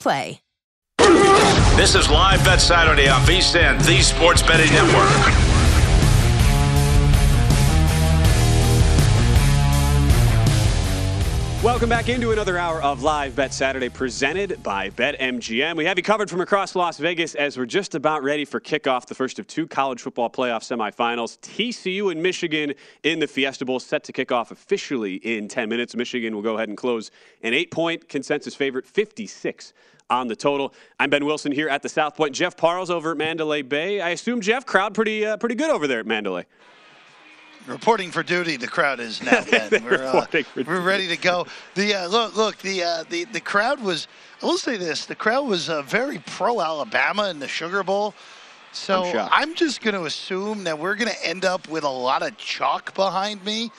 Play. This is Live Bet Saturday on VSIN, the Sports Betting Network. Welcome back into another hour of Live Bet Saturday presented by BetMGM. We have you covered from across Las Vegas as we're just about ready for kickoff, the first of two college football playoff semifinals. TCU and Michigan in the Fiesta Bowl set to kick off officially in 10 minutes. Michigan will go ahead and close an eight point consensus favorite, 56 on the total. I'm Ben Wilson here at the South Point. Jeff Parles over at Mandalay Bay. I assume, Jeff, crowd pretty, uh, pretty good over there at Mandalay. Reporting for duty, the crowd is now. Ben. We're, uh, we're ready to go. The uh, look, look, the uh, the the crowd was. I will say this: the crowd was uh, very pro Alabama in the Sugar Bowl. So I'm. I'm just going to assume that we're going to end up with a lot of chalk behind me,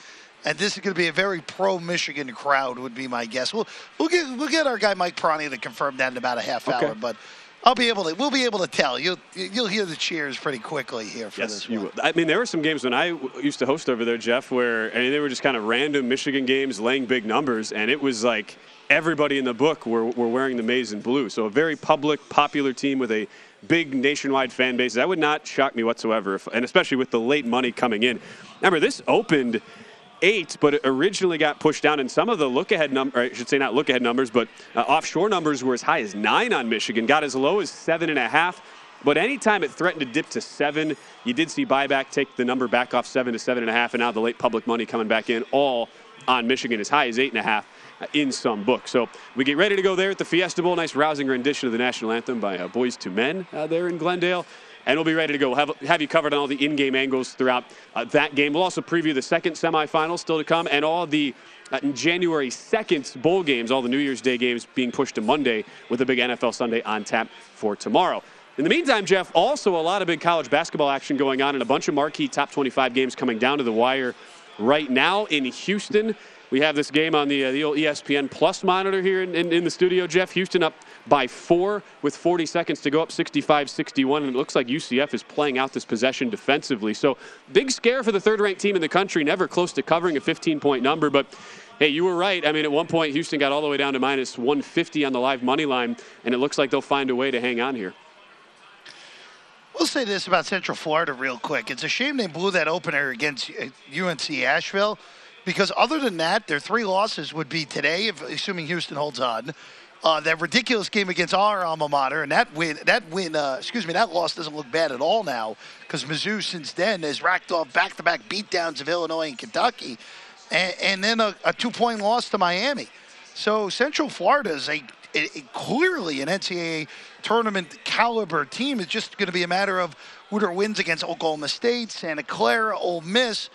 and this is going to be a very pro Michigan crowd. Would be my guess. We'll we'll get we'll get our guy Mike Prani to confirm that in about a half Okay. hour, but. I'll be able to. We'll be able to tell. You'll you'll hear the cheers pretty quickly here for Yes, this you will. I mean, there were some games when I used to host over there, Jeff, where I mean, they were just kind of random Michigan games laying big numbers, and it was like everybody in the book were, were wearing the maize and blue. So a very public, popular team with a big nationwide fan base. That would not shock me whatsoever, if, and especially with the late money coming in. Remember, this opened eight, but it originally got pushed down, and some of the look-ahead numbers, I should say not look-ahead numbers, but uh, offshore numbers were as high as nine on Michigan, got as low as seven and a half. But anytime it threatened to dip to seven, you did see buyback take the number back off seven to seven and a half, and now the late public money coming back in, all on Michigan as high as eight and a half uh, in some books. So we get ready to go there at the Fiesta Bowl. Nice rousing rendition of the national anthem by uh, Boyz II Men uh, there in Glendale. And we'll be ready to go. We'll have, have you covered on all the in-game angles throughout uh, that game. We'll also preview the second semifinal still to come and all the uh, January 2nd bowl games, all the New Year's Day games being pushed to Monday with a big NFL Sunday on tap for tomorrow. In the meantime, Jeff, also a lot of big college basketball action going on and a bunch of marquee top 25 games coming down to the wire right now in Houston. We have this game on the, uh, the old ESPN Plus monitor here in, in, in the studio, Jeff. Houston up by four with 40 seconds to go up 65 61. And it looks like UCF is playing out this possession defensively. So, big scare for the third ranked team in the country, never close to covering a 15 point number. But hey, you were right. I mean, at one point, Houston got all the way down to minus 150 on the live money line, and it looks like they'll find a way to hang on here. We'll say this about Central Florida real quick. It's a shame they blew that opener against uh, UNC Asheville because other than that, their three losses would be today, if, assuming Houston holds on. Uh, that ridiculous game against our alma mater, and that win, that win, uh, excuse me, that loss doesn't look bad at all now because Mizzou since then has racked off back-to-back beatdowns of Illinois and Kentucky. and, and then a, a two-point loss to Miami. So Central Florida is a, a, a clearly an NCAA tournament caliber team. It's just going to be a matter of who their wins against Oklahoma State, Santa Clara, Ole Miss,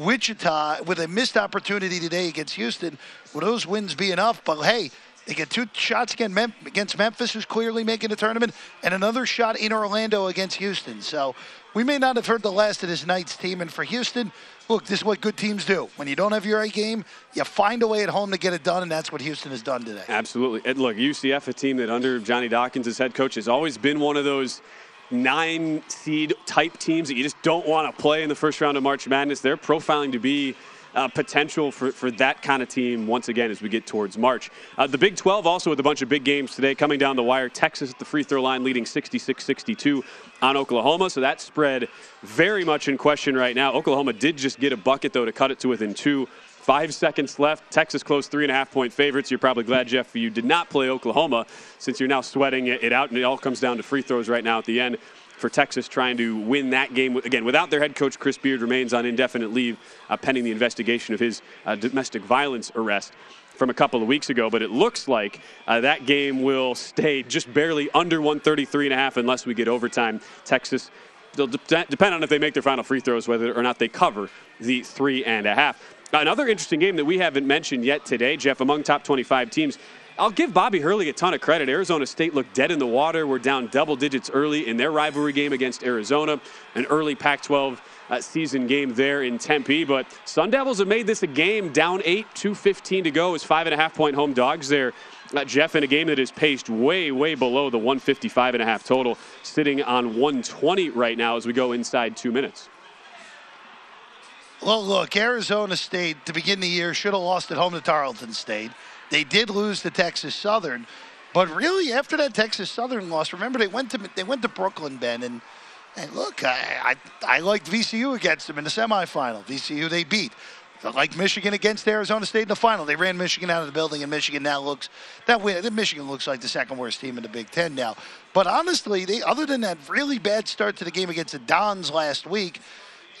Wichita, with a missed opportunity today against Houston. Will those wins be enough? But hey, they get two shots against Memphis, who's clearly making the tournament, and another shot in Orlando against Houston. So we may not have heard the last of this Knights team. And for Houston, look, this is what good teams do. When you don't have your A game, you find a way at home to get it done, and that's what Houston has done today. Absolutely. And look, UCF, a team that under Johnny Dawkins as head coach, has always been one of those nine seed type teams that you just don't want to play in the first round of March Madness. They're profiling to be uh, potential for, for that kind of team once again as we get towards March. Uh, the Big 12 also with a bunch of big games today coming down the wire. Texas at the free throw line leading 66 62 on Oklahoma. So that spread very much in question right now. Oklahoma did just get a bucket, though, to cut it to within two. Five seconds left. Texas close three and a half point favorites. You're probably glad, Jeff, you did not play Oklahoma since you're now sweating it out, and it all comes down to free throws right now at the end for Texas trying to win that game. Again, without their head coach, Chris Beard remains on indefinite leave uh, pending the investigation of his uh, domestic violence arrest from a couple of weeks ago. But it looks like uh, that game will stay just barely under 133 and a half unless we get overtime. Texas. They'll de- depend on if they make their final free throws, whether or not they cover the three and a half. Another interesting game that we haven't mentioned yet today, Jeff, among top 25 teams, I'll give Bobby Hurley a ton of credit. Arizona State looked dead in the water. We're down double digits early in their rivalry game against Arizona, an early Pac 12 uh, season game there in Tempe. But Sun Devils have made this a game down 8, 2.15 to go as five and a half point home dogs there. Uh, Jeff, in a game that is paced way, way below the 155 and a half total, sitting on 120 right now as we go inside two minutes. Well, look, Arizona State to begin the year should have lost at home to Tarleton State. They did lose to Texas Southern, but really after that Texas Southern loss, remember they went to they went to Brooklyn, Ben, and and look, I I, I liked VCU against them in the semifinal. VCU they beat. Like Michigan against Arizona State in the final, they ran Michigan out of the building, and Michigan now looks that win. Michigan looks like the second worst team in the Big Ten now. But honestly, they other than that really bad start to the game against the Dons last week,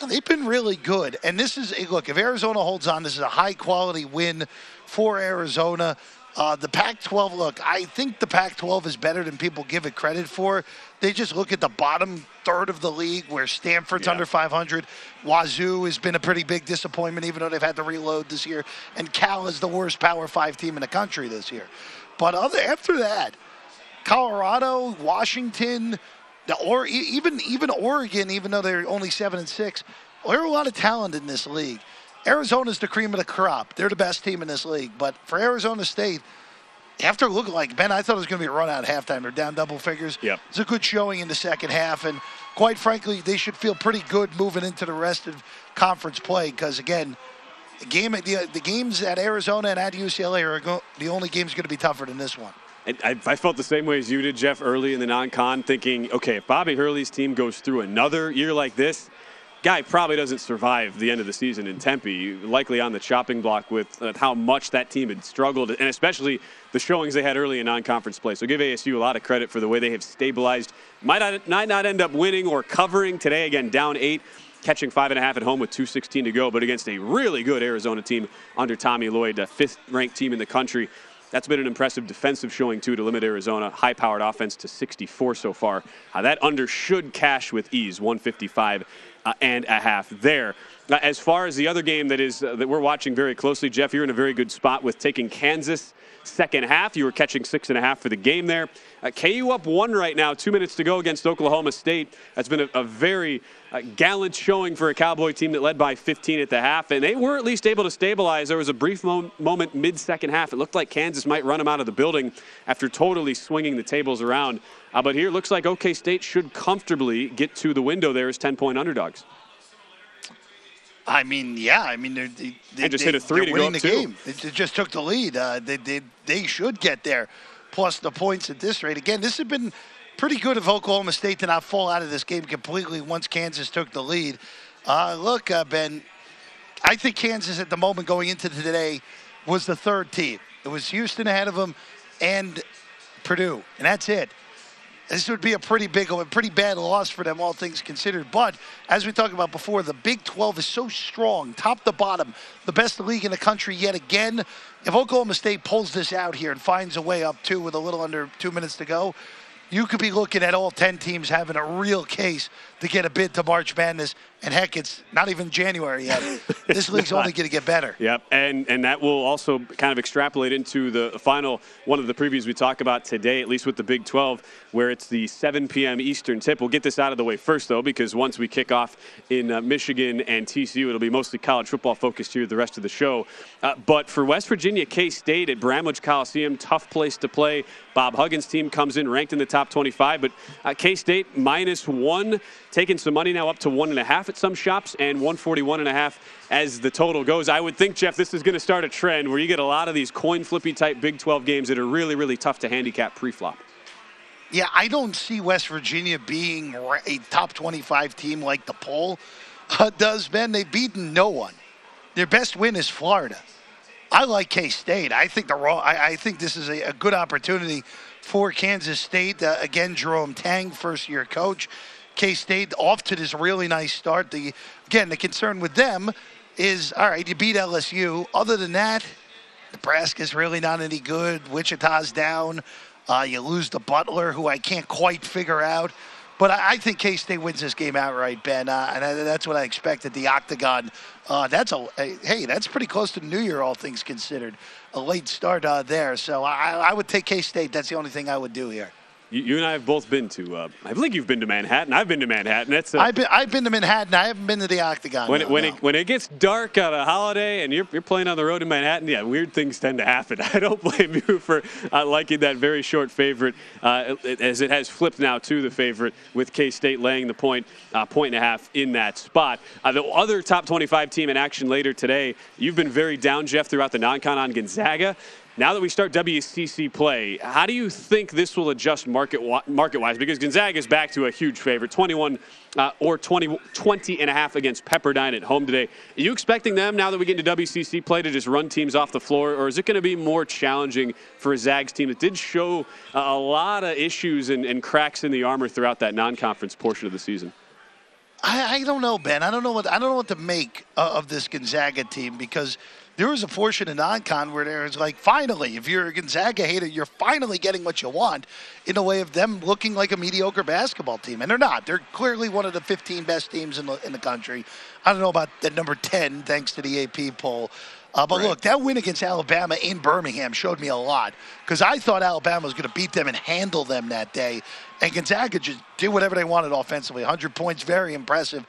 they've been really good. And this is look, if Arizona holds on, this is a high quality win for Arizona. Uh, the Pac 12, look, I think the Pac 12 is better than people give it credit for. They just look at the bottom third of the league where Stanford's yeah. under 500. Wazoo has been a pretty big disappointment, even though they've had to reload this year. And Cal is the worst Power 5 team in the country this year. But other, after that, Colorado, Washington, or even even Oregon, even though they're only seven and six, there are a lot of talent in this league. Arizona's the cream of the crop. They're the best team in this league. But for Arizona State, after looking like Ben, I thought it was going to be a run out at halftime. They're down double figures. Yep. It's a good showing in the second half, and quite frankly, they should feel pretty good moving into the rest of conference play because again, the game the, the games at Arizona and at UCLA are go, the only game's going to be tougher than this one. I, I, felt the same way as you did, Jeff, early in the non-con, thinking, okay, if Bobby Hurley's team goes through another year like this, guy probably doesn't survive the end of the season in Tempe, likely on the chopping block with uh, how much that team had struggled, and especially the showings they had early in non-conference play. So give ASU a lot of credit for the way they have stabilized. Might not, might not end up winning or covering today. Again, down eight, catching five and a half at home with 2.16 to go, but against a really good Arizona team under Tommy Lloyd, a fifth-ranked team in the country. That's been an impressive defensive showing, too, to limit Arizona. High powered offense to 64 so far. Uh, that under should cash with ease, 155 uh, and a half there. Uh, as far as the other game that is uh, that we're watching very closely, Jeff, you're in a very good spot with taking Kansas second half. You were catching six and a half for the game there. Uh, KU up one right now, two minutes to go against Oklahoma State. That's been a, a very uh, gallant showing for a Cowboy team that led by 15 at the half, and they were at least able to stabilize. There was a brief mo- moment mid second half. It looked like Kansas might run them out of the building after totally swinging the tables around. Uh, but here it looks like OK State should comfortably get to the window there as 10 point underdogs. I mean, yeah. I mean, they they just hit a three to winning go the game. It just took the lead. Uh, they, they they should get there, plus the points at this rate. Again, this has been pretty good of Oklahoma State to not fall out of this game completely once Kansas took the lead. Uh, look, uh, Ben, I think Kansas at the moment going into today was the third team. It was Houston ahead of them and Purdue, and that's it. This would be a pretty big, a pretty bad loss for them, all things considered. But as we talked about before, the Big 12 is so strong, top to bottom, the best league in the country yet again. If Oklahoma State pulls this out here and finds a way up two with a little under two minutes to go, you could be looking at all 10 teams having a real case to get a bid to March Madness. And heck, it's not even January yet. This league's only going to get better. Yep, and and that will also kind of extrapolate into the final one of the previews we talk about today, at least with the Big 12, where it's the 7 p.m. Eastern tip. We'll get this out of the way first, though, because once we kick off in uh, Michigan and TCU, it'll be mostly college football focused here the rest of the show. Uh, but for West Virginia, K State at Bramlage Coliseum, tough place to play. Bob Huggins' team comes in ranked in the top 25, but uh, K State minus one taking some money now up to one and a half at some shops and 141 and a half as the total goes. I would think, Jeff, this is going to start a trend where you get a lot of these coin flippy type Big 12 games that are really, really tough to handicap pre-flop. Yeah, I don't see West Virginia being a top 25 team like the poll uh, does, Ben. They've beaten no one. Their best win is Florida. I like K State. I think the raw. I, I, think this is a, a, good opportunity for Kansas State. Uh, again, Jerome Tang, first year coach. K State off to this really nice start. The again, the concern with them is all right. You beat LSU. Other than that, Nebraska's really not any good. Wichita's down. Uh, you lose the Butler, who I can't quite figure out. But I, I think K State wins this game outright, Ben, uh, and I, that's what I expect at the Octagon. Uh, that's a hey, that's pretty close to New Year, all things considered. A late start uh, there, so I, I would take K State. That's the only thing I would do here. You, you, and I have both been to. Uh, I think you've been to Manhattan. I've been to Manhattan. That's. Uh, I've been. I've been to Manhattan. I haven't been to the Octagon. When no, it when no. it when it gets dark on a holiday and you're you're playing on the road in Manhattan, yeah, weird things tend to happen. I don't blame you for uh, liking that very short favorite, uh, as it has flipped now to the favorite with K State laying the point, uh, point and a half in that spot. Uh, the other top 25 team in action later today. You've been very down, Jeff, throughout the non-con on Gonzaga. Now that we start WCC play, how do you think this will adjust market market wise? Because Gonzaga is back to a huge favorite, 21 uh, or 20, 20 and a half against Pepperdine at home today. Are you expecting them now that we get into WCC play to just run teams off the floor, or is it going to be more challenging for a Zags team that did show a lot of issues and, and cracks in the armor throughout that non-conference portion of the season? I, I, don't know, Ben. I don't know what I don't know what to make of this Gonzaga team because there was a portion in non-con where there was like, finally, if you're a Gonzaga hater, you're finally getting what you want in a way of them looking like a mediocre basketball team, and they're not. They're clearly one of the 15 best teams in the in the country. I don't know about the number 10, thanks to the AP poll. Uh, but right. look, that win against Alabama in Birmingham showed me a lot because I thought Alabama was going to beat them and handle them that day. And Gonzaga just did whatever they wanted offensively. 100 points, very impressive.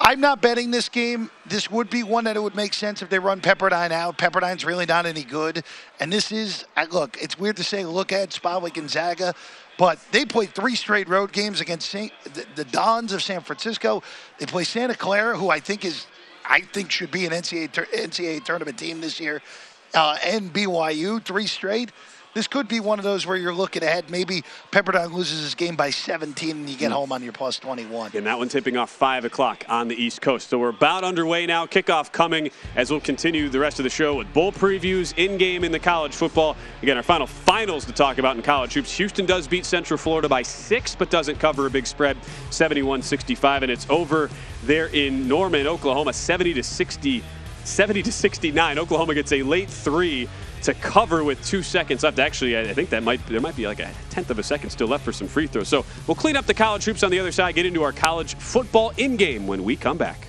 I'm not betting this game. This would be one that it would make sense if they run Pepperdine out. Pepperdine's really not any good. And this is, look, it's weird to say look at spot with Gonzaga, but they played three straight road games against Saint, the, the Dons of San Francisco. They play Santa Clara, who I think is, I think should be an NCAA, NCAA tournament team this year, uh, and BYU, three straight this could be one of those where you're looking ahead. Maybe Pepperdine loses this game by 17 and you get mm. home on your plus 21. And that one tipping off 5 o'clock on the East Coast. So we're about underway now. Kickoff coming as we'll continue the rest of the show with bowl previews, in game in the college football. Again, our final finals to talk about in college hoops. Houston does beat Central Florida by six, but doesn't cover a big spread 71 65. And it's over there in Norman, Oklahoma, 70 to 60. 70 to 69. Oklahoma gets a late three to cover with two seconds left. Actually, I think that might there might be like a tenth of a second still left for some free throws. So we'll clean up the college hoops on the other side, get into our college football in game when we come back.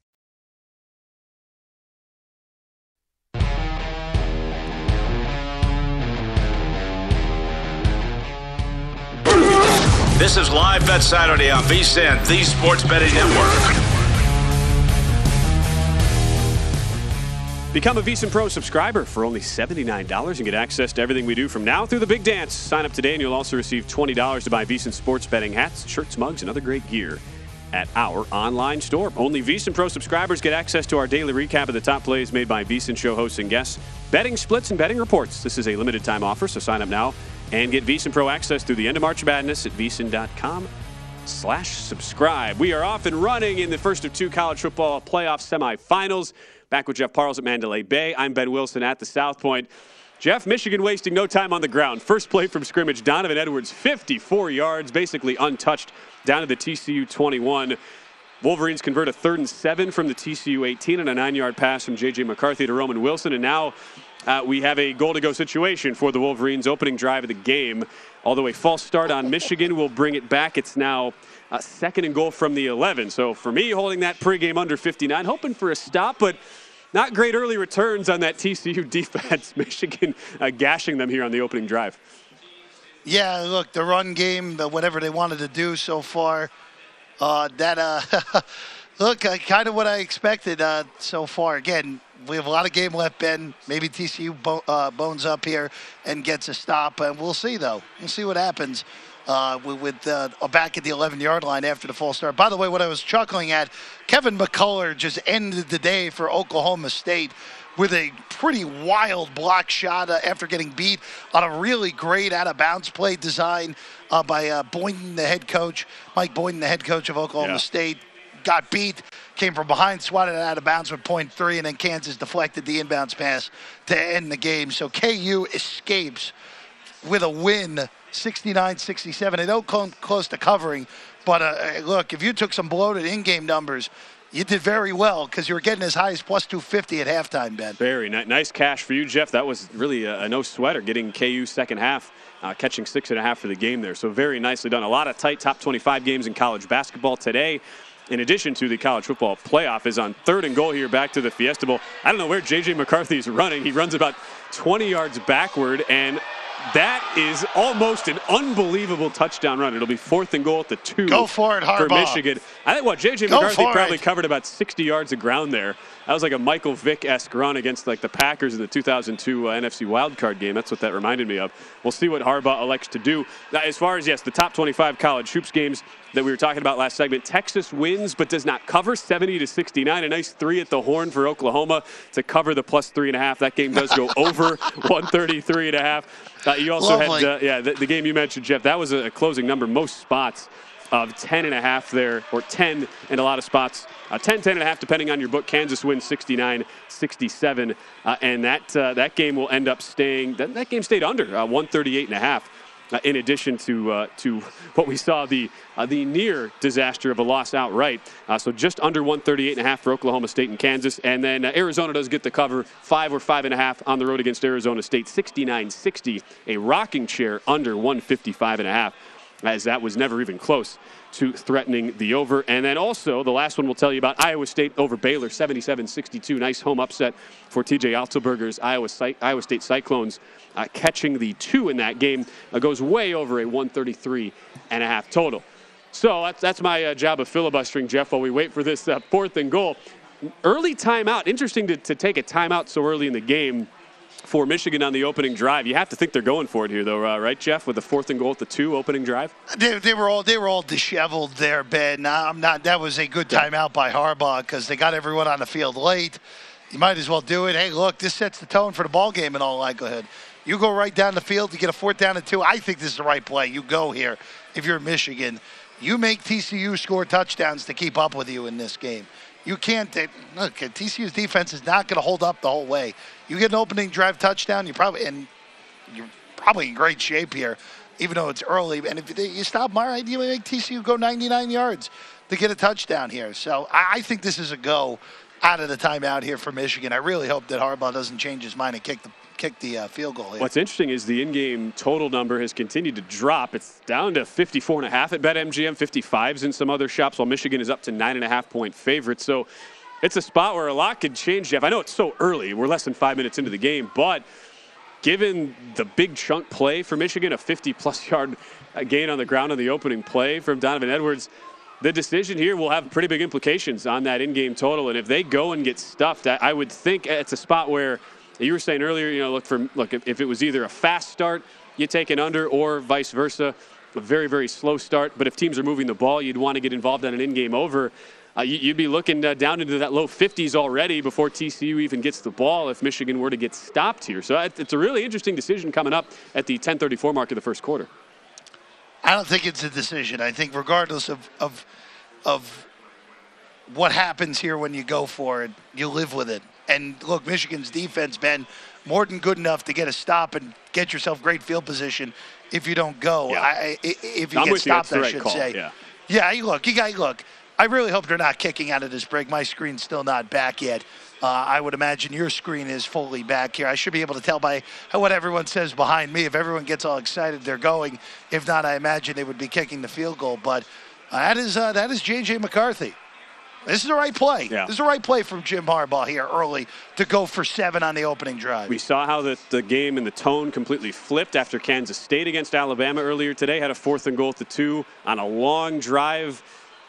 This is Live Bet Saturday on VSIN, the Sports Betting Network. Become a VSiN Pro subscriber for only $79 and get access to everything we do from now through the big dance. Sign up today and you'll also receive $20 to buy VSiN sports betting hats, shirts, mugs, and other great gear at our online store. Only VSiN Pro subscribers get access to our daily recap of the top plays made by VSiN show hosts and guests, betting splits, and betting reports. This is a limited time offer, so sign up now and get VSiN Pro access through the end of March Madness at VSiN.com slash subscribe. We are off and running in the first of two college football playoff semifinals. Back with Jeff Parles at Mandalay Bay. I'm Ben Wilson at the South Point. Jeff, Michigan wasting no time on the ground. First play from scrimmage, Donovan Edwards, 54 yards, basically untouched, down to the TCU 21. Wolverines convert a third and seven from the TCU 18 and a nine yard pass from J.J. McCarthy to Roman Wilson. And now uh, we have a goal to go situation for the Wolverines' opening drive of the game. Although a false start on Michigan will bring it back, it's now uh, second and goal from the 11. So for me, holding that pregame under 59, hoping for a stop, but not great early returns on that TCU defense. Michigan uh, gashing them here on the opening drive. Yeah, look, the run game, the whatever they wanted to do so far, uh, that uh, look uh, kind of what I expected uh, so far. Again, we have a lot of game left, Ben. Maybe TCU bo- uh, bones up here and gets a stop, and we'll see though. We'll see what happens. Uh, with, with uh, back at the 11 yard line after the false start. By the way, what I was chuckling at, Kevin McCullar just ended the day for Oklahoma State with a pretty wild block shot uh, after getting beat on a really great out of bounds play design uh, by uh, Boynton, the head coach, Mike Boynton, the head coach of Oklahoma Yeah. State. Got beat, came from behind, swatted it out of bounds with point three, and then Kansas deflected the inbounds pass to end the game. So KU escapes with a win 69-67 they don't come close to covering but uh, look if you took some bloated in-game numbers you did very well because you were getting as high as plus 250 at halftime ben Very ni- nice cash for you, Jeff. That was really a, a no sweater getting KU second half, uh, catching six and a half for the game there. So very nicely done. A lot of tight top 25 games in college basketball today. In addition to the college football playoff, is on third and goal here back to the Fiesta Bowl. I don't know where JJ McCarthy is running. He runs about 20 yards backward, and that is almost an unbelievable touchdown run. It'll be fourth and goal at the two Go for it, Harbaugh. for Michigan. I think what JJ McCarthy probably it. covered about 60 yards of ground there. That was like a Michael Vick esque run against like the Packers in the 2002 uh, NFC wildcard game. That's what that reminded me of. We'll see what Harbaugh elects to do. Now, as far as yes, the top 25 college hoops games that we were talking about last segment, Texas wins but does not cover 70 to 69. A nice three at the horn for Oklahoma to cover the plus three and a half. That game does go over 133 and a half. Uh, you also Lovely. had uh, yeah the, the game you mentioned, Jeff. That was a, a closing number. Most spots of 10 and a half there, or 10 in a lot of spots. Uh, 10, 10 and a half, depending on your book. Kansas wins 69 67. Uh, and that, uh, that game will end up staying, that, that game stayed under uh, 138 and a half. Uh, in addition to uh, to what we saw the uh, the near disaster of a loss outright, uh, so just under 138 and a half for Oklahoma State and Kansas, and then uh, Arizona does get the cover five or five and a half on the road against Arizona State, 69-60, a rocking chair under 155 and a half as that was never even close to threatening the over. And then also, the last one we'll tell you about Iowa State over Baylor, 77 62. Nice home upset for TJ Otzelberger's Iowa, Cy- Iowa State Cyclones, uh, catching the two in that game. Uh, goes way over a 133 and a half total. So that's, that's my uh, job of filibustering, Jeff, while we wait for this uh, fourth and goal. Early timeout. Interesting to, to take a timeout so early in the game for Michigan on the opening drive. You have to think they're going for it here, though, uh, right, Jeff? With the fourth and goal at the two opening drive. They, they were all they were all disheveled there, Ben. I'm not. That was a good timeout by Harbaugh because they got everyone on the field late. You might as well do it. Hey, look, this sets the tone for the ball game in all likelihood. You go right down the field. You get a fourth down and two. I think this is the right play. You go here if you're Michigan. You make TCU score touchdowns to keep up with you in this game. You can't look. TCU's defense is not going to hold up the whole way. You get an opening drive touchdown. You probably and you're probably in great shape here, even though it's early. And if you stop Murray, you make TCU go 99 yards to get a touchdown here. So I think this is a go out of the timeout here for Michigan. I really hope that Harbaugh doesn't change his mind and kick the kick the uh, field goal here. What's interesting is the in-game total number has continued to drop. It's down to 54 and a half at BetMGM, 55s in some other shops, while Michigan is up to nine and a half point favorite. So it's a spot where a lot could change, Jeff. I know it's so early. We're less than five minutes into the game, but given the big chunk play for Michigan, a 50-plus yard uh, gain on the ground on the opening play from Donovan Edwards, the decision here will have pretty big implications on that in-game total. And if they go and get stuffed, I, would think it's a spot where you were saying earlier, you know, look for look if, if it was either a fast start, you take an under, or vice versa, a very very slow start. But if teams are moving the ball, you'd want to get involved on an in-game over. Uh, you, you'd be looking uh, down into that low 50s already before TCU even gets the ball if Michigan were to get stopped here. So it's a really interesting decision coming up at the 10:34 mark of the first quarter. I don't think it's a decision. I think regardless of of of what happens here when you go for it, you live with it. And look, Michigan's defense, Ben, more than good enough to get a stop and get yourself great field position if you don't go. Yeah. I, if you I'm get with you. Stopped, I right should call. say. Yeah. Yeah, you look, you got look. I really hope they're not kicking out of this break. My screen's still not back yet. Uh, I would imagine your screen is fully back here. I should be able to tell by what everyone says behind me. If everyone gets all excited, they're going. If not, I imagine they would be kicking the field goal. But uh, that is uh, that is J.J. McCarthy. This is the right play. Yeah. This is the right play from Jim Harbaugh here early to go for seven on the opening drive. We saw how the, the game and the tone completely flipped after Kansas State against Alabama earlier today. Had a fourth and goal at the two on a long drive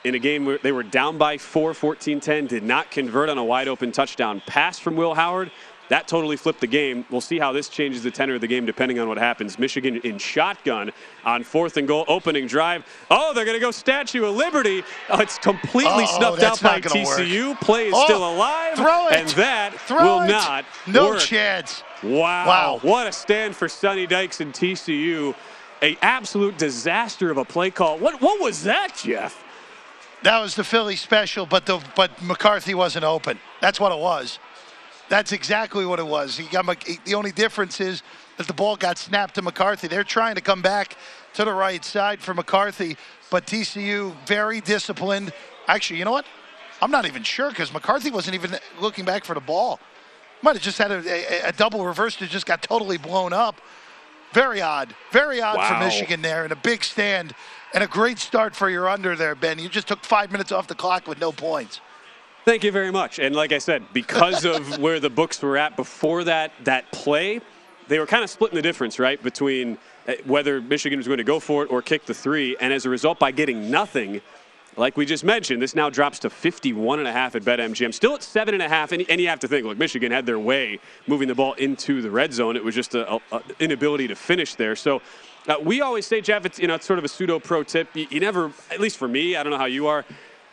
in a game where they were down by four, 14 10, did not convert on a wide open touchdown pass from Will Howard. That totally flipped the game. We'll see how this changes the tenor of the game depending on what happens. Michigan in shotgun on fourth and goal, opening drive. Oh, they're going to go Statue of Liberty. Oh, it's completely Uh-oh, snuffed out by gonna work. TCU. Play is Oh, still alive. throw it. And that Throw will it. not No work. chance. Wow. Wow. What a stand for Sonny Dykes and TCU. A absolute disaster of a play call. What what was that, Jeff? That was the Philly special, but the but McCarthy wasn't open. That's what it was. That's exactly what it was. He got the only difference is that the ball got snapped to McCarthy. They're trying to come back to the right side for McCarthy, but TCU very disciplined. Actually, you know what? I'm not even sure because McCarthy wasn't even looking back for the ball. Might have just had a, a, a double reverse that just got totally blown up. Very odd. Very odd for Michigan there and a big stand and a great start for your under there, Ben. You just took five minutes off the clock with no points. Thank you very much. And like I said, because of where the books were at before that that play, they were kind of splitting the difference, right, between uh, whether Michigan was going to go for it or kick the three. And as a result, by getting nothing, like we just mentioned, this now drops to 51 and a half at BetMGM. Still at seven and a half, and, and you have to think, look, Michigan had their way moving the ball into the red zone. It was just an inability to finish there. So uh, we always say, Jeff, it's you know it's sort of a pseudo pro tip. You, you never, at least for me, I don't know how you are.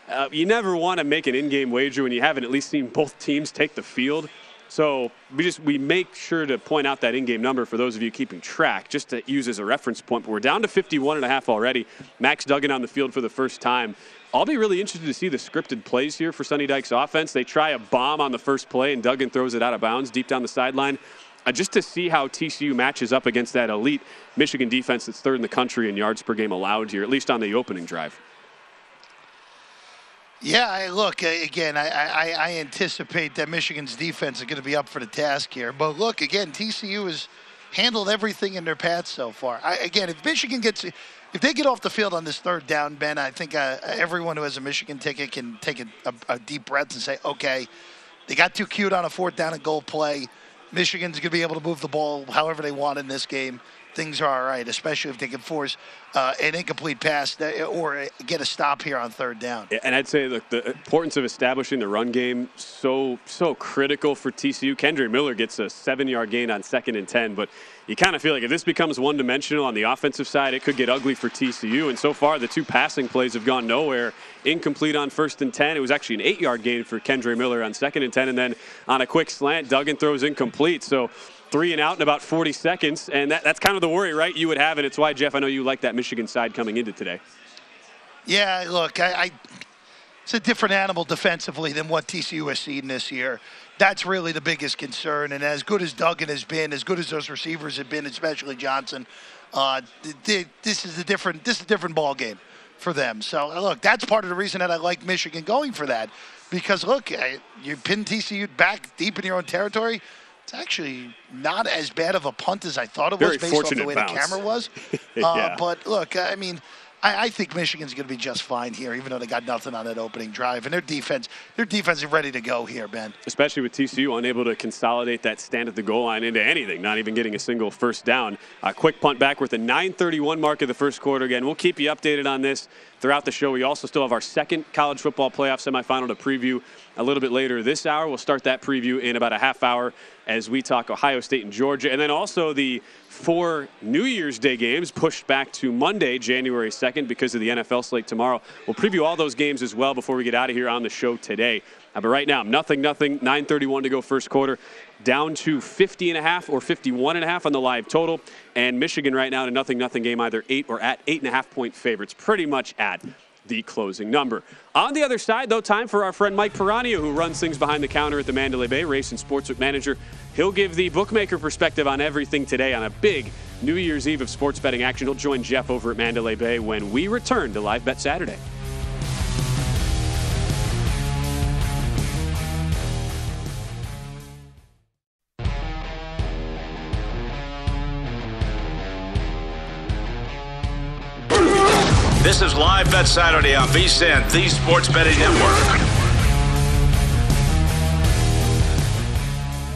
Uh, you never want to make an in-game wager when you haven't at least seen both teams take the field. So we just we make sure to point out that in-game number for those of you keeping track, just to use as a reference point. But we're down to 51 and a half already. Max Duggan on the field for the first time. I'll be really interested to see the scripted plays here for Sonny Dykes offense. They try a bomb on the first play, and Duggan throws it out of bounds deep down the sideline. Uh, just to see how TCU matches up against that elite Michigan defense that's third in the country in yards per game allowed here, at least on the opening drive. Yeah, I, look again. I, I, I, anticipate that Michigan's defense is going to be up for the task here. But look again, TCU has handled everything in their path so far. I, again, if Michigan gets, if they get off the field on this third down, Ben, I think uh, everyone who has a Michigan ticket can take a, a, a deep breath and say, okay, they got too cute on a fourth down and goal play. Michigan's going to be able to move the ball however they want in this game things are all right, especially if they can force uh, an incomplete pass or get a stop here on third down. And I'd say look, the importance of establishing the run game so so critical for TCU. Kendre Miller gets a seven-yard gain on second and ten, but you kind of feel like if this becomes one-dimensional on the offensive side, it could get ugly for TCU. And so far, the two passing plays have gone nowhere. Incomplete on first and ten. It was actually an eight-yard gain for Kendre Miller on second and ten, and then on a quick slant, Duggan throws incomplete. So three and out in about 40 seconds. And that, that's kind of the worry, right? You would have, and it's why, Jeff, I know you like that Michigan side coming into today. Yeah, look, I, I it's a different animal defensively than what TCU has seen this year. That's really the biggest concern. And as good as Duggan has been, as good as those receivers have been, especially Johnson, uh, this is a different this is a different ball game for them. So look, that's part of the reason that I like Michigan going for that, because look, you pin TCU back deep in your own territory. It's actually not as bad of a punt as I thought it was Very based off the way bounce. the camera was. yeah. uh, but look, I mean, I, I think Michigan's going to be just fine here, even though they got nothing on that opening drive. And their defense, their defense is ready to go here, Ben. Especially with TCU unable to consolidate that stand at the goal line into anything, not even getting a single first down. A quick punt back with the 9:31 mark of the first quarter. Again, we'll keep you updated on this throughout the show. We also still have our second college football playoff semifinal to preview a little bit later this hour. We'll start that preview in about a half hour as we talk Ohio State and Georgia, and then also the four New Year's Day games pushed back to Monday, January 2nd, because of the NFL slate tomorrow. We'll preview all those games as well before we get out of here on the show today. Uh, but right now, nothing, nothing. 9:31 to go, first quarter, down to 50 and a half or 51 and a half on the live total, and Michigan right now in a nothing, nothing game, either eight or at eight and a half point favorites, pretty much at the closing number. On the other side, though, time for our friend Mike Piranio, who runs things behind the counter at the Mandalay Bay Race and Sportsbook Manager. He'll give the bookmaker perspective on everything today on a big New Year's Eve of sports betting action. He'll join Jeff over at Mandalay Bay when we return to Live Bet Saturday. This is Live Bet Saturday on VSIN, the Sports Betting Network.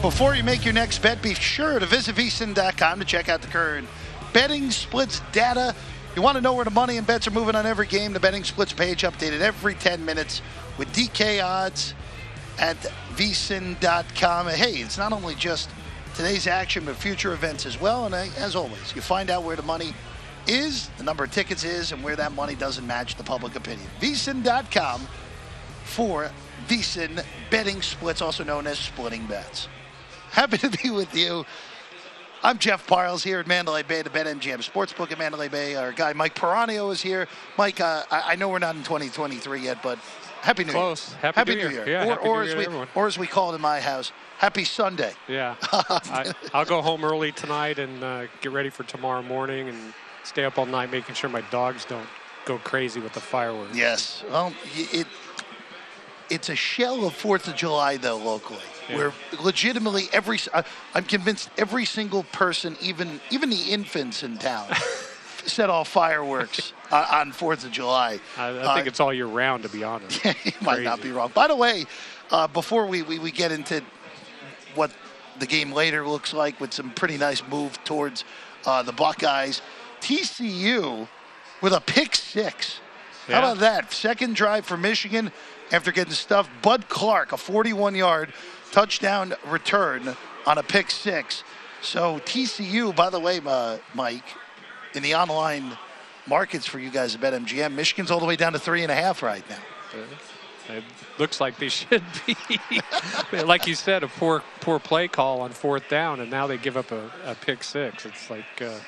Before you make your next bet, be sure to visit vsin.com to check out the current betting splits data. You want to know where the money and bets are moving on every game? The betting splits page updated every 10 minutes with DK odds at vsin.com. Hey, it's not only just today's action, but future events as well. And uh, as always, you find out where the money is, the number of tickets is, and where that money doesn't match the public opinion. VSIN.com for VSIN betting splits, also known as splitting bets. Happy to be with you. I'm Jeff Parles here at Mandalay Bay, the BetMGM Sportsbook at Mandalay Bay. Our guy Mike Piranio is here. Mike, uh, I, I, know we're not in 2023 yet, but Happy New Close. Year. Happy, Happy New, New Year. Year. Yeah, or, Happy or New as Year, we, or as we call it in my house, Happy Sunday. Yeah. I, will go home early tonight and uh, get ready for tomorrow morning and stay up all night making sure my dogs don't go crazy with the fireworks. Yes. Well, it it's a shell of Fourth of July though locally, Yeah. where legitimately every I- I'm convinced every single person, even even the infants in town, set off fireworks uh, on Fourth of July. I, I Uh, think it's all year round, to be honest. you might not be wrong. By the way, uh, before we, we, we get into what the game later looks like with some pretty nice move towards uh, the Buckeyes, TCU with a pick six How about that? Second drive for Michigan after getting stuffed. Bud Clark, a 41 yard touchdown return on a pick six. So TCU, by the way, uh, Mike, in the online markets for you guys at BetMGM, Michigan's all the way down to three and a half right now. It looks like they should be. like you said, a poor poor play call on fourth down, and now they give up a, a pick six. It's like uh,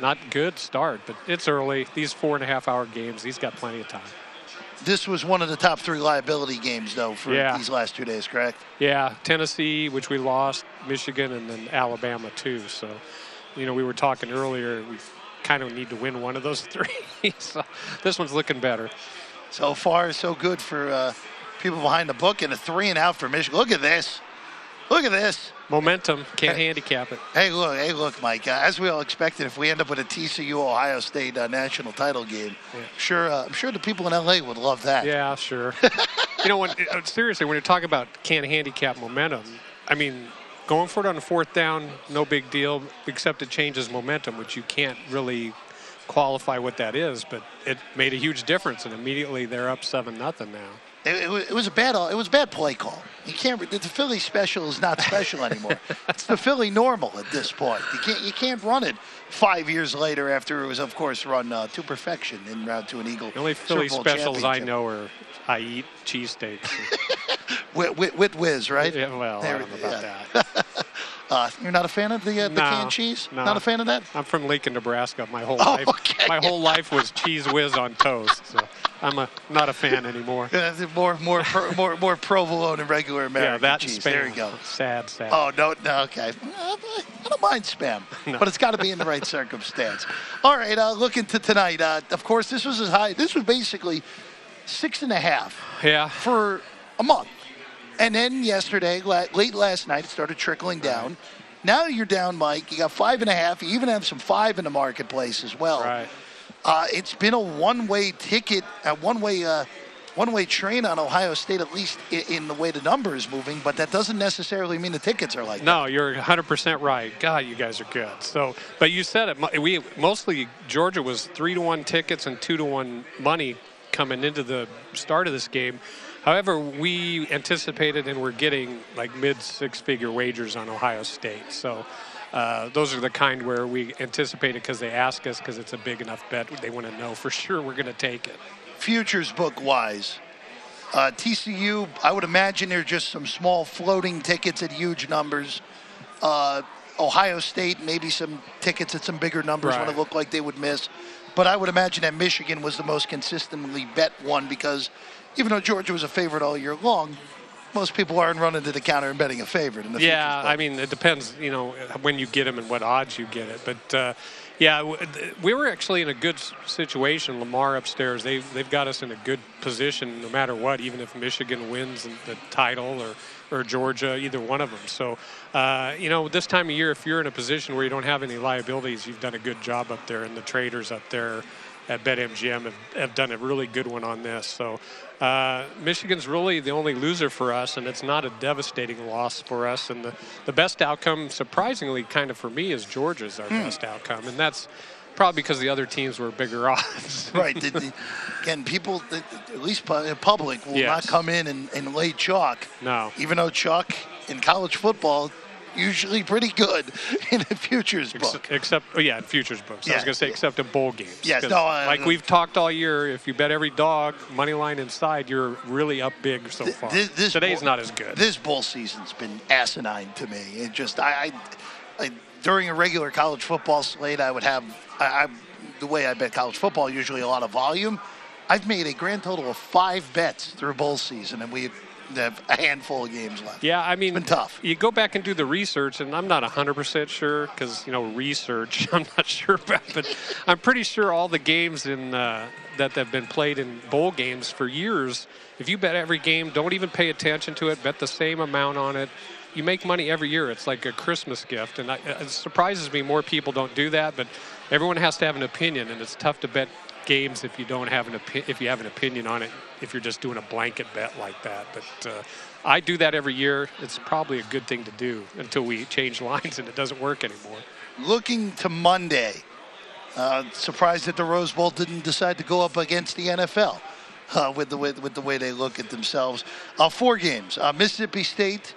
not good start, but it's early. These four and a half hour games, he's got plenty of time. This was one of the top three liability games, though, for Yeah. these last two days, correct? Yeah, Tennessee, which we lost, Michigan, and then Alabama too. So, you know, we were talking earlier. We kind of need to win one of those three. so this one's looking better. So far, so good for uh, people behind the book, and a three and out for Michigan. Look at this. Look at this. Momentum can't handicap it. Hey, look, hey, look, Mike. Uh, as we all expected, if we end up with a TCU Ohio State uh, national title game, sure, uh, I'm sure the people in LA would love that. Yeah, sure. you know, when uh, seriously, when you're talking about can't handicap momentum, I mean, going for it on fourth down, no big deal, except it changes momentum, which you can't really qualify what that is. But it made a huge difference, and immediately they're up seven nothing now. It, it, was, it was a bad. It was a bad play call. You can't. The Philly special is not special anymore. it's the Philly normal at this point. You can't. You can't run it five years later after it was, of course, run uh, to perfection in round to an Eagle. The only Philly specials I know are I eat cheesesteaks. With, with, with Wiz, right? Yeah, well, I don't know about yeah. that. Uh, you're not a fan of the, uh, the No, canned cheese? no. Not a fan of that? I'm from Lincoln, Nebraska. My whole Oh, life, okay. my whole life was Cheez Whiz on toast. So I'm a not a fan anymore. Yeah, more more more more provolone and regular American yeah, that cheese. spam. There you go. Sad, sad. Oh no, no, okay. I don't mind spam, No. but it's got to be in the right circumstance. All right, uh, looking to tonight. Uh, of course, this was as high. This was basically six and a half Yeah. for a month, and then yesterday, late last night, it started trickling down. Now you're down, Mike. You got five and a half. You even have some five in the marketplace as well. Right. Uh, it's been a one-way ticket, a one-way, uh, one-way train on Ohio State, at least in, in the way the number is moving. But that doesn't necessarily mean the tickets are like. No, you're 100% right. God, you guys are good. So, but you said it. We mostly Georgia was three to one tickets and two to one money coming into the start of this game. However, we anticipated and we're getting like mid six-figure wagers on Ohio State. So. Uh, those are the kind where we anticipated because they ask us because it's a big enough bet. They want to know for sure we're going to take it. futures book wise, uh, TCU, I would imagine they're just some small floating tickets at huge numbers. Uh, Ohio State, maybe some tickets at some bigger numbers right. when it looked like they would miss. But I would imagine that Michigan was the most consistently bet one because even though Georgia was a favorite all year long, most people aren't running to the counter and betting a favorite in the yeah. I mean, it depends, you know, when you get them and what odds you get it. But uh, yeah, we were actually in a good situation. Lamar upstairs, they they've got us in a good position no matter what, even if Michigan wins the title or or Georgia, either one of them. So, uh, you know, this time of year, if you're in a position where you don't have any liabilities, you've done a good job up there, and the traders up there at BetMGM have, have done a really good one on this. So uh, Michigan's really the only loser for us, and it's not a devastating loss for us. And the, the best outcome, surprisingly, kind of for me, is Georgia's our Hmm. best outcome, and that's probably because the other teams were bigger odds. right. The, the, again, people, the, at least in public, will not come in and, and lay chalk. No. Even though chalk in college football usually pretty good in the futures book. Except, oh yeah, in futures books. I was going to say, yeah. except in bowl games. Yes, no, uh, like we've talked all year, if you bet every dog, money line inside, you're really up big so far. This, this Today's bowl- not as good. This bowl season's been asinine to me. It just I, I, I during a regular college football slate, I would have I, I the way I bet college football usually a lot of volume. I've made a grand total of five bets through bowl season, and we have a handful of games left. Yeah, I mean, been tough. You go back and do the research, and I'm not 100% sure because, you know, research, I'm not sure about, but I'm pretty sure all the games in uh, that have been played in bowl games for years, if you bet every game, don't even pay attention to it, bet the same amount on it, you make money every year. It's like a Christmas gift. And I, it surprises me more people don't do that, but everyone has to have an opinion, and it's tough to bet games if you don't have an opi- if you have an opinion on it if you're just doing a blanket bet like that but uh, i do that every year it's probably a good thing to do until we change lines and it doesn't work anymore Looking to Monday, Uh, surprised that the Rose Bowl didn't decide to go up against the NFL uh, with the way with the way they look at themselves. Uh, four games: uh, Mississippi State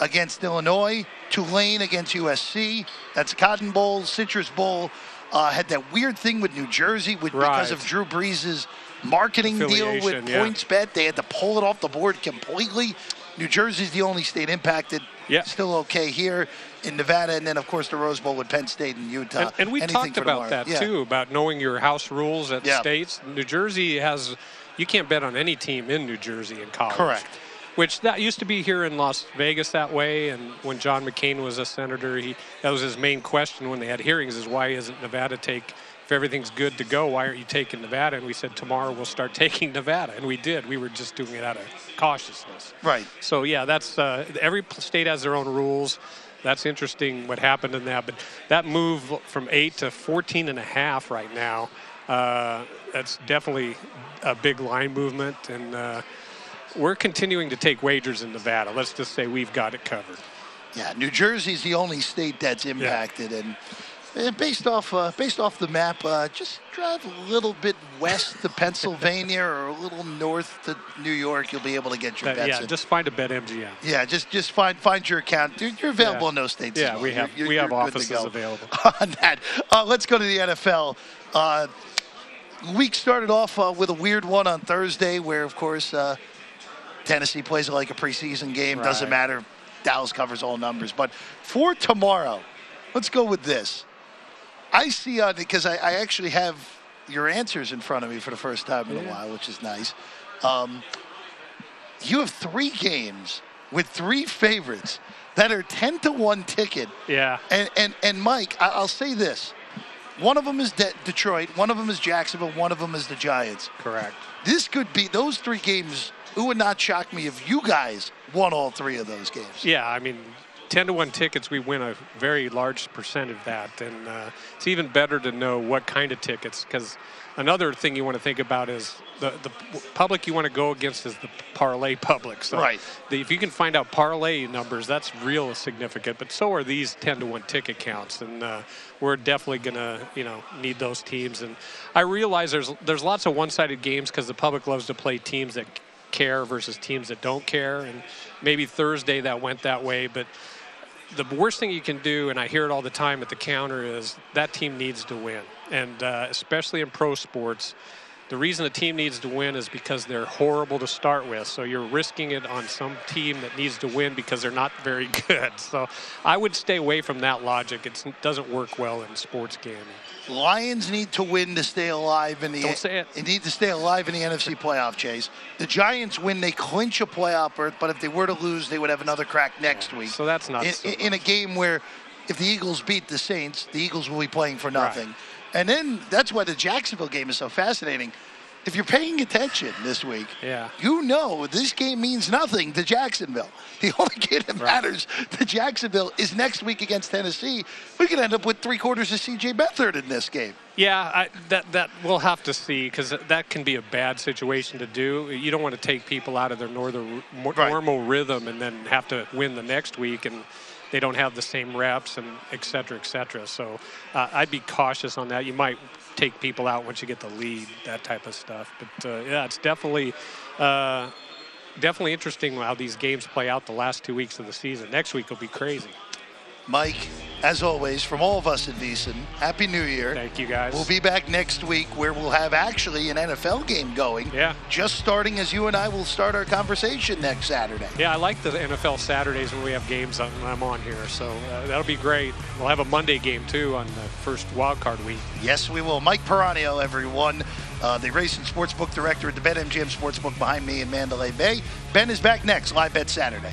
against Illinois, Tulane against USC. That's Cotton Bowl, Citrus Bowl. Uh, had that weird thing with New Jersey with, because of Drew Brees' marketing deal with yeah. PointsBet. They had to pull it off the board completely. New Jersey's the only state impacted. Yeah. Still okay here in Nevada, and then of course the Rose Bowl with Penn State and Utah. And, and we Anything talked about tomorrow. that Yeah. too, about knowing your house rules at Yeah. states. New Jersey has, you can't bet on any team in New Jersey in college. Correct. Which that used to be here in Las Vegas that way, and when John McCain was a senator, he that was his main question when they had hearings: is why isn't Nevada take? If everything's good to go, why aren't you taking Nevada? And we said tomorrow we'll start taking Nevada, and we did. We were just doing it out of cautiousness. Right. So yeah, that's uh, every state has their own rules. That's interesting what happened in that, but that move from eight to 14 and a half right now, uh, that's definitely a big line movement, and uh, we're continuing to take wagers in Nevada. Let's just say we've got it covered. Yeah, New Jersey's the only state that's impacted, and, and based off uh, based off the map, uh, just drive a little bit west to Pennsylvania or a little north to New York. You'll be able to get your That- bets yeah, in. just find a bet MGM. yeah, just just find find your account. You're, you're available Yeah. in those states. Yeah, well. we have You're- we have you're to offices available. on that. Uh, let's go to the NFL. Uh, week started off uh, with a weird one on Thursday, where of course uh, Tennessee plays it like a preseason game. Doesn't matter. Dallas covers all numbers. But for tomorrow, let's go with this. I see on because I, I actually have your answers in front of me for the first time in a while, which is nice. Um, you have three games with three favorites that are ten to one ticket. Yeah. And and and Mike, I- I'll say this: one of them is De- Detroit, one of them is Jacksonville, one of them is the Giants. Correct. This could be those three games. It would not shock me if you guys won all three of those games. Yeah, I mean, 10 to 1 tickets, we win a very large percent of that. And uh, it's even better to know what kind of tickets because another thing you want to think about is the, the public you want to go against is the parlay public. So Right. the, if you can find out parlay numbers, that's real significant. But so are these 10 to 1 ticket counts. And uh, we're definitely going to, you know, need those teams. And I realize there's, there's lots of one-sided games because the public loves to play teams that care versus teams that don't care. And maybe Thursday that went that way, but the worst thing you can do, and I hear it all the time at the counter, is that team needs to win. And uh, especially in pro sports, the reason a team needs to win is because they're horrible to start with. So you're risking it on some team that needs to win because they're not very good. So I would stay away from that logic. It's, it doesn't work well in sports gaming. Lions need to win to stay alive in the. Don't say it. They need to stay alive in the NFC playoff chase. The Giants win, they clinch a playoff berth. But if they were to lose, they would have another crack next week. So that's not in, so in a game where, if the Eagles beat the Saints, the Eagles will be playing for nothing. And then that's why the Jacksonville game is so fascinating. If you're paying attention this week, Yeah. you know this game means nothing to Jacksonville. The only game that matters to Jacksonville is next week against Tennessee. We could end up with three quarters of C.J. Beathard in this game. Yeah, I, that that we'll have to see because that can be a bad situation to do. You don't want to take people out of their northern, mo- normal rhythm and then have to win the next week and they don't have the same reps and et cetera, et cetera. So uh, I'd be cautious on that. You might take people out once you get the lead, that type of stuff. But uh, yeah, it's definitely. Uh, Definitely interesting how these games play out the last two weeks of the season. Next week will be crazy. Mike, as always, from all of us at VSiN, Happy New Year. Thank you, guys. We'll be back next week where we'll have actually an NFL game going. Yeah. Just starting as you and I will start our conversation next Saturday. Yeah, I like the NFL Saturdays when we have games on, when I'm on here. So uh, that'll be great. We'll have a Monday game too on the first wild card week. Yes, we will. Mike Peranio, everyone, uh, the Racing Sportsbook Director at the BetMGM Sportsbook behind me in Mandalay Bay. Ben is back next, live bet Saturday.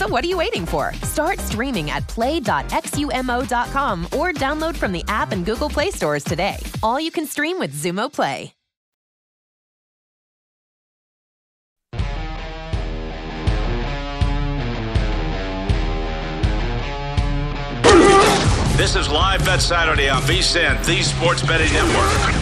So what are you waiting for? Start streaming at play.xumo.com or download from the app and Google Play stores today. All you can stream with Xumo Play. This is Live Bet Saturday on VSIN, the Sports Betting Network.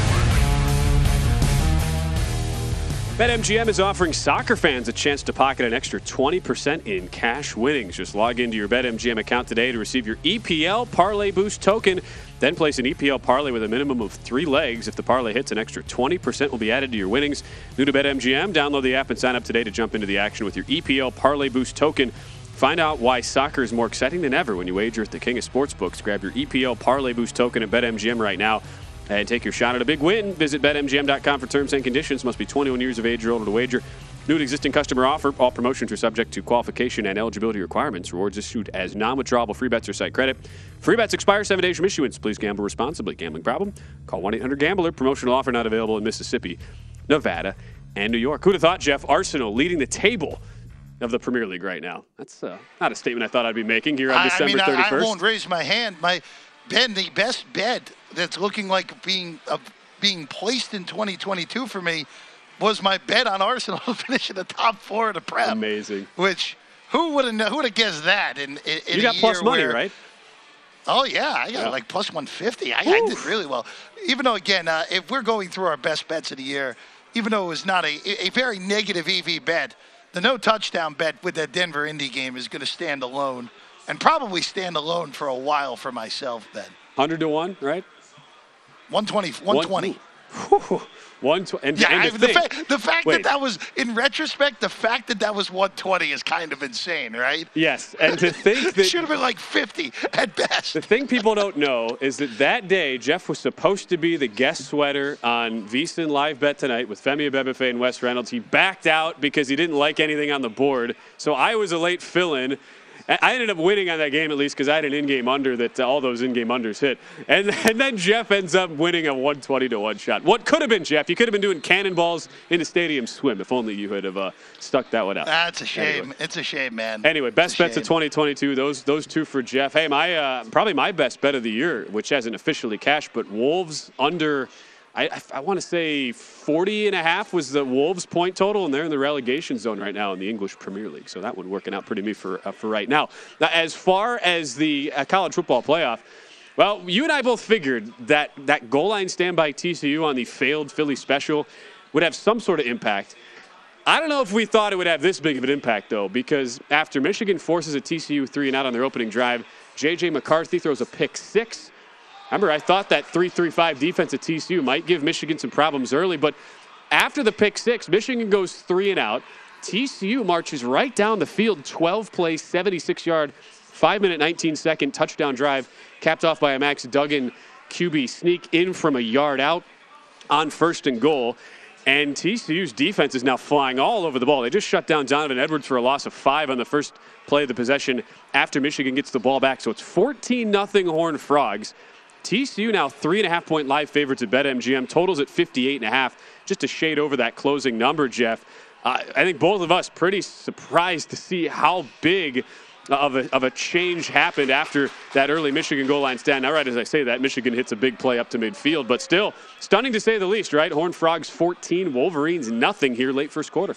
BetMGM is offering soccer fans a chance to pocket an extra 20% in cash winnings. Just log into your BetMGM account today to receive your EPL Parlay Boost token. Then place an EPL parlay with a minimum of three legs. If the parlay hits, an extra 20% will be added to your winnings. New to BetMGM, download the app and sign up today to jump into the action with your EPL Parlay Boost token. Find out why soccer is more exciting than ever when you wager at the king of sportsbooks. Grab your EPL Parlay Boost token at BetMGM right now and take your shot at a big win. Visit BetMGM.com for terms and conditions. Must be 21 years of age or older to wager. New and existing customer offer. All promotions are subject to qualification and eligibility requirements. Rewards issued as non-withdrawable free bets or site credit. Free bets expire seven days from issuance. Please gamble responsibly. Gambling problem? Call 1-800-GAMBLER. Promotional offer not available in Mississippi, Nevada, and New York. Who'd have thought, Jeff? Arsenal leading the table of the Premier League right now. That's uh, not a statement I thought I'd be making here on I, I December mean, 31st. I, I won't raise my hand. My Ben, the best bet that's looking like being uh, being placed in 2022 for me was my bet on Arsenal to finish in the top four of the Prem. Amazing. Which who would have who would have guessed that? In, in, in you got plus money, where- right? Oh yeah, I got Yeah. like plus 150. I, I did really well. Even though again, uh, if we're going through our best bets of the year, even though it was not a, a very negative EV bet, the no touchdown bet with that Denver Indy game is going to stand alone, and probably stand alone for a while for myself. then. 100 to 1, right? 120, 120. One tw- and, Yeah, and I, the, fact, the fact Wait. that that was, in retrospect, the fact that that was 120 is kind of insane, right? Yes, and to think that should have been like 50 at best. The thing people don't know is that that day Jeff was supposed to be the guest sweater on VSiN Live Bet tonight with Femi Abebefe and Wes Reynolds. He backed out because he didn't like anything on the board, so I was a late fill-in. I ended up winning on that game at least because I had an in-game under that uh, all those in-game unders hit, and and then Jeff ends up winning a 120 to one shot. What could have been Jeff? You could have been doing cannonballs in the stadium swim if only you had have uh, stuck that one out. That's a shame. Anyway. It's a shame, man. Anyway, best bets of 2022. Those those two for Jeff. Hey, my uh, probably my best bet of the year, which hasn't officially cashed, but Wolves under. I, I, want to say 40 and a half was the Wolves point total, and they're in the relegation zone right now in the English Premier League. So that one working out pretty me for uh, for right now. Now, as far as the uh, college football playoff, well, you and I both figured that that goal line standby TCU on the failed Philly special would have some sort of impact. I don't know if we thought it would have this big of an impact, though, because after Michigan forces a TCU three and out on their opening drive, J.J. McCarthy throws a pick six. Remember, I thought that 3 3 5 defense at TCU might give Michigan some problems early, but after the pick six, Michigan goes three and out. TCU marches right down the field, 12 play, 76 yard, 5 minute, 19 second touchdown drive, capped off by a Max Duggan QB sneak in from a yard out on first and goal. And TCU's defense is now flying all over the ball. They just shut down Donovan Edwards for a loss of five on the first play of the possession after Michigan gets the ball back. So it's 14 0 Horned Frogs. TCU now three and a half point live favorites at BetMGM. Totals at 58 and a half, just a shade over that closing number, Jeff. Uh, I think both of us pretty surprised to see how big of a, of a change happened after that early Michigan goal line stand. Now, right as I say that, Michigan hits a big play up to midfield, but still stunning to say the least, right? Horned Frogs 14, Wolverines nothing here late first quarter.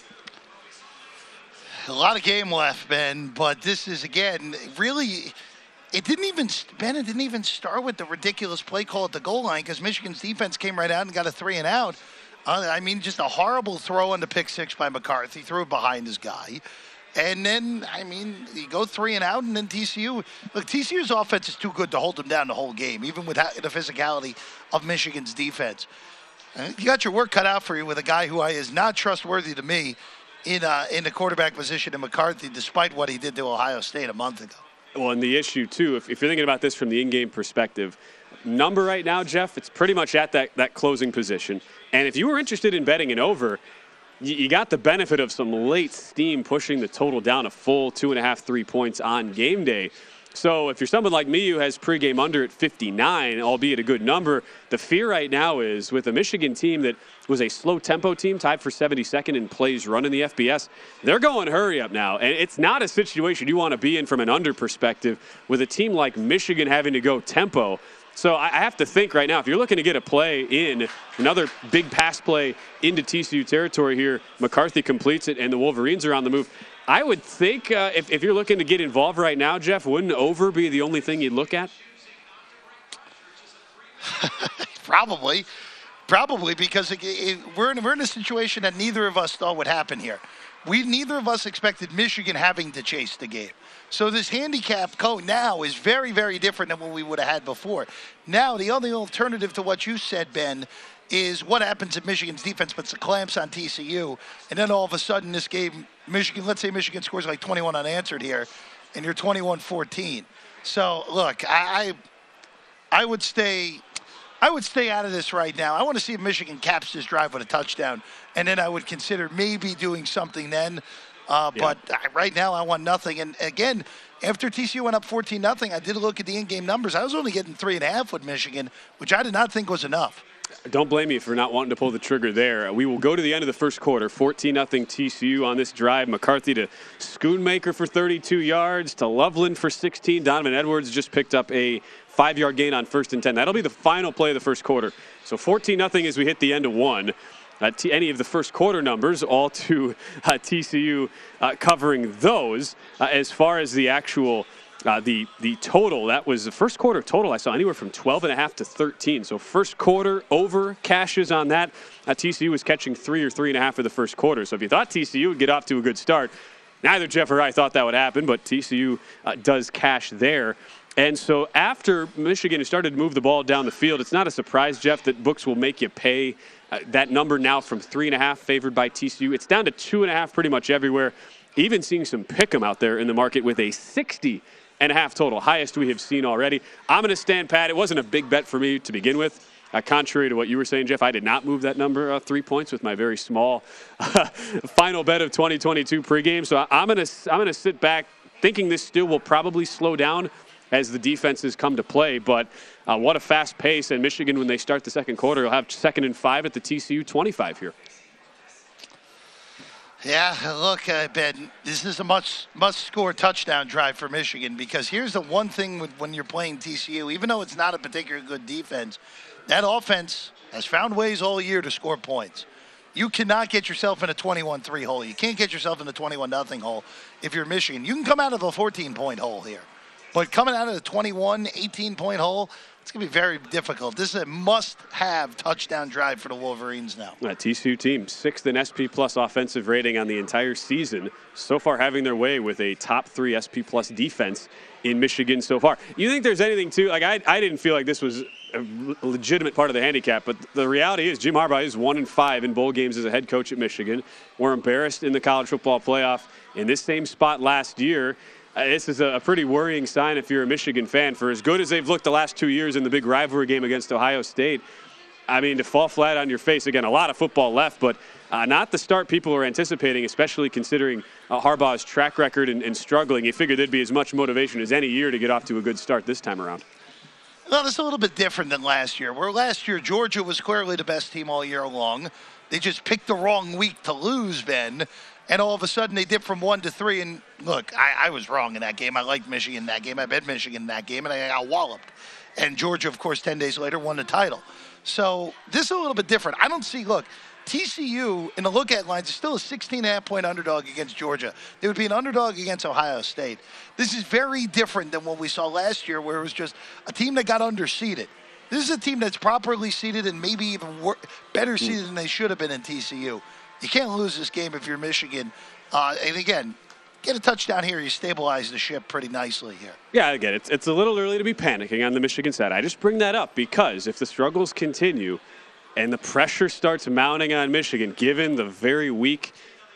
A lot of game left, Ben, but this is again really. It didn't even Ben. It didn't even start with the ridiculous play call at the goal line because Michigan's defense came right out and got a three and out. Uh, I mean, just a horrible throw on the pick six by McCarthy. Threw it behind his guy. And then, I mean, you go three and out, and then TCU. Look, TCU's offense is too good to hold them down the whole game, even with the physicality of Michigan's defense. You got your work cut out for you with a guy who is not trustworthy to me in uh, in the quarterback position in McCarthy, despite what he did to Ohio State a month ago. Well, and the issue too, if, if you're thinking about this from the in-game perspective, number right now, Jeff, it's pretty much at that that closing position. And if you were interested in betting an over, you got the benefit of some late steam pushing the total down a full two and a half, three points on game day. So if you're someone like me who has pregame under at 59, albeit a good number, the fear right now is with a Michigan team that was a slow tempo team, tied for 72nd in plays run in the FBS. They're going hurry up now, and it's not a situation you want to be in from an under perspective with a team like Michigan having to go tempo. So I have to think right now, if you're looking to get a play in, another big pass play into TCU territory here, McCarthy completes it, and the Wolverines are on the move. I would think uh, if, if you're looking to get involved right now, Jeff, wouldn't over be the only thing you'd look at? Probably. Probably because it, it, we're, in, we're in a situation that neither of us thought would happen here. We neither of us expected Michigan having to chase the game. So this handicap code now is very, very different than what we would have had before. Now the only alternative to what you said, Ben, is what happens if Michigan's defense puts the clamps on TCU, and then all of a sudden this game, Michigan, let's say Michigan scores like 21 unanswered here, and you're 21-14. So look, I, I would stay. I would stay out of this right now. I want to see if Michigan caps this drive with a touchdown, and then I would consider maybe doing something then. Uh, yeah. But uh, right now, I want nothing. And again, after TCU went up 14 nothing, I did look at the in-game numbers. I was only getting three and a half with Michigan, which I did not think was enough. Don't blame me for not wanting to pull the trigger there. We will go to the end of the first quarter. 14 0 TCU on this drive. McCarthy to Schoonmaker for 32 yards, to Loveland for 16. Donovan Edwards just picked up a five yard gain on first and 10. That'll be the final play of the first quarter. So 14 0 as we hit the end of one uh, t- any of the first quarter numbers, all to uh, TCU uh, covering those. Uh, as far as the actual uh, the the total, that was the first quarter total I saw anywhere from 12 and a half to 13. So first quarter over cashes on that. Uh, TCU was catching three or three and a half for the first quarter. So if you thought TCU would get off to a good start, neither Jeff or I thought that would happen, but TCU does cash there. And so after Michigan started to move the ball down the field, it's not a surprise, Jeff, that books will make you pay uh, that number now from three and a half favored by TCU. It's down to two and a half pretty much everywhere. Even seeing some pick 'em out there in the market with a 60 and a half total, highest we have seen already. I'm going to stand pat. It wasn't a big bet for me to begin with. Uh, contrary to what you were saying, Jeff, I did not move that number uh, three points with my very small final bet of 2022 pregame. So I'm going to I'm to sit back, thinking this still will probably slow down as the defenses come to play. But uh, what a fast pace. And Michigan, when they start the second quarter, will have second and five at the TCU 25 here. Yeah, look, uh, Ben, this is a must must score touchdown drive for Michigan because here's the one thing with, when you're playing TCU, even though it's not a particularly good defense, that offense has found ways all year to score points. You cannot get yourself in a 21-3 hole. You can't get yourself in the 21 nothing hole if you're Michigan. You can come out of a 14 point hole here. But coming out of the 21, 18 point hole, it's going to be very difficult. This is a must have touchdown drive for the Wolverines now. That TCU team, sixth in SP Plus offensive rating on the entire season. So far, having their way with a top three SP Plus defense in Michigan so far. You think there's anything to, like, I, I didn't feel like this was a legitimate part of the handicap, but the reality is Jim Harbaugh is one in five in bowl games as a head coach at Michigan. We're embarrassed in the college football playoff in this same spot last year. Uh, this is a, pretty worrying sign if you're a Michigan fan. For as good as they've looked the last two years in the big rivalry game against Ohio State, I mean, to fall flat on your face again, a lot of football left, but uh, not the start people were anticipating, especially considering uh, Harbaugh's track record and, and struggling. You figured there'd be as much motivation as any year to get off to a good start this time around. Well, it's a little bit different than last year. Where last year Georgia was clearly the best team all year long. They just picked the wrong week to lose, Ben, and all of a sudden they dip from one to three. And look, I, I was wrong in that game. I liked Michigan in that game. I bet Michigan in that game, and I got walloped. And Georgia, of course, ten days later won the title. So this is a little bit different. I don't see. Look, TCU in the look at lines is still a 16 and a half point underdog against Georgia. They would be an underdog against Ohio State. This is very different than what we saw last year, where it was just a team that got underseeded. This is a team that's properly seeded and maybe even better seeded than they should have been in TCU. You can't lose this game if you're Michigan. Uh, and again, get a touchdown here, you stabilize the ship pretty nicely here. Yeah, again, it's, it's a little early to be panicking on the Michigan side. I just bring that up because if the struggles continue and the pressure starts mounting on Michigan, given the very weak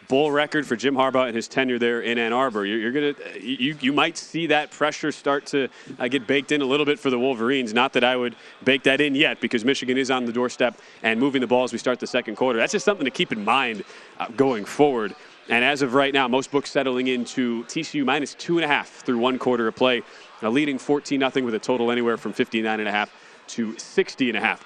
bowl record for Jim Harbaugh and his tenure there in Ann Arbor, you're, you're gonna you you might see that pressure start to uh, get baked in a little bit for the Wolverines. Not that I would bake that in yet, because Michigan is on the doorstep and moving the ball as we start the second quarter. That's just something to keep in mind uh, going forward. And as of right now, most books settling into TCU minus two and a half through one quarter of play, a leading 14 0 with a total anywhere from 59 and a half to 60 and a half.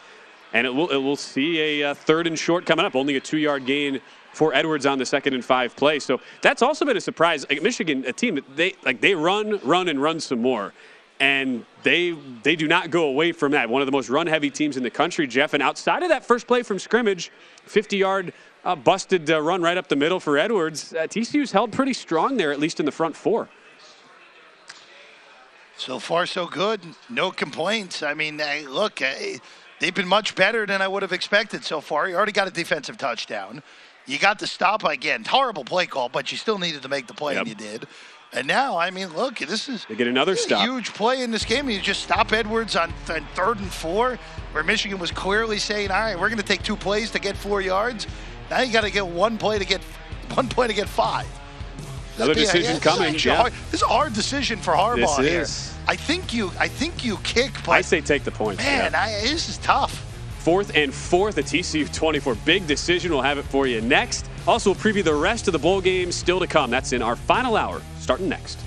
And it will it will see a uh, third and short coming up, only a two yard gain for Edwards on the second and five play. So that's also been a surprise. Like Michigan, a team they like they run, run, and run some more. And they they do not go away from that. One of the most run heavy teams in the country, Jeff. And outside of that first play from scrimmage, 50 yard uh, busted uh, run right up the middle for Edwards. Uh, TCU's held pretty strong there, at least in the front four. So far, so good. No complaints. I mean, hey, look, they've been much better than I would have expected so far. You already got a defensive touchdown. You got the stop again. Horrible play call, but you still needed to make the play, yep. and you did. And now, I mean, look, this is they get another stop. huge play in this game. You just stop Edwards on, on third and four, where Michigan was clearly saying, "All right, we're going to take two plays to get four yards." Now you got to get one play to get one play to get five. Another decision yeah, coming. This, yeah. hard, this is a hard decision for Harbaugh this here. Is. I think you, I think you kick. But I say take the points. Man, yeah. I, this is tough. Fourth and fourth at TCU 24. Big decision. We'll have it for you next. Also, we'll preview the rest of the bowl games still to come. That's in our final hour, starting next.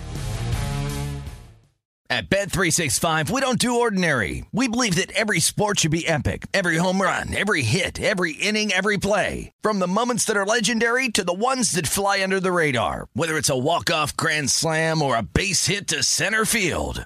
At Bet365, we don't do ordinary. We believe that every sport should be epic. Every home run, every hit, every inning, every play. From the moments that are legendary to the ones that fly under the radar. Whether it's a walk-off grand slam or a base hit to center field.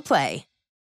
Play.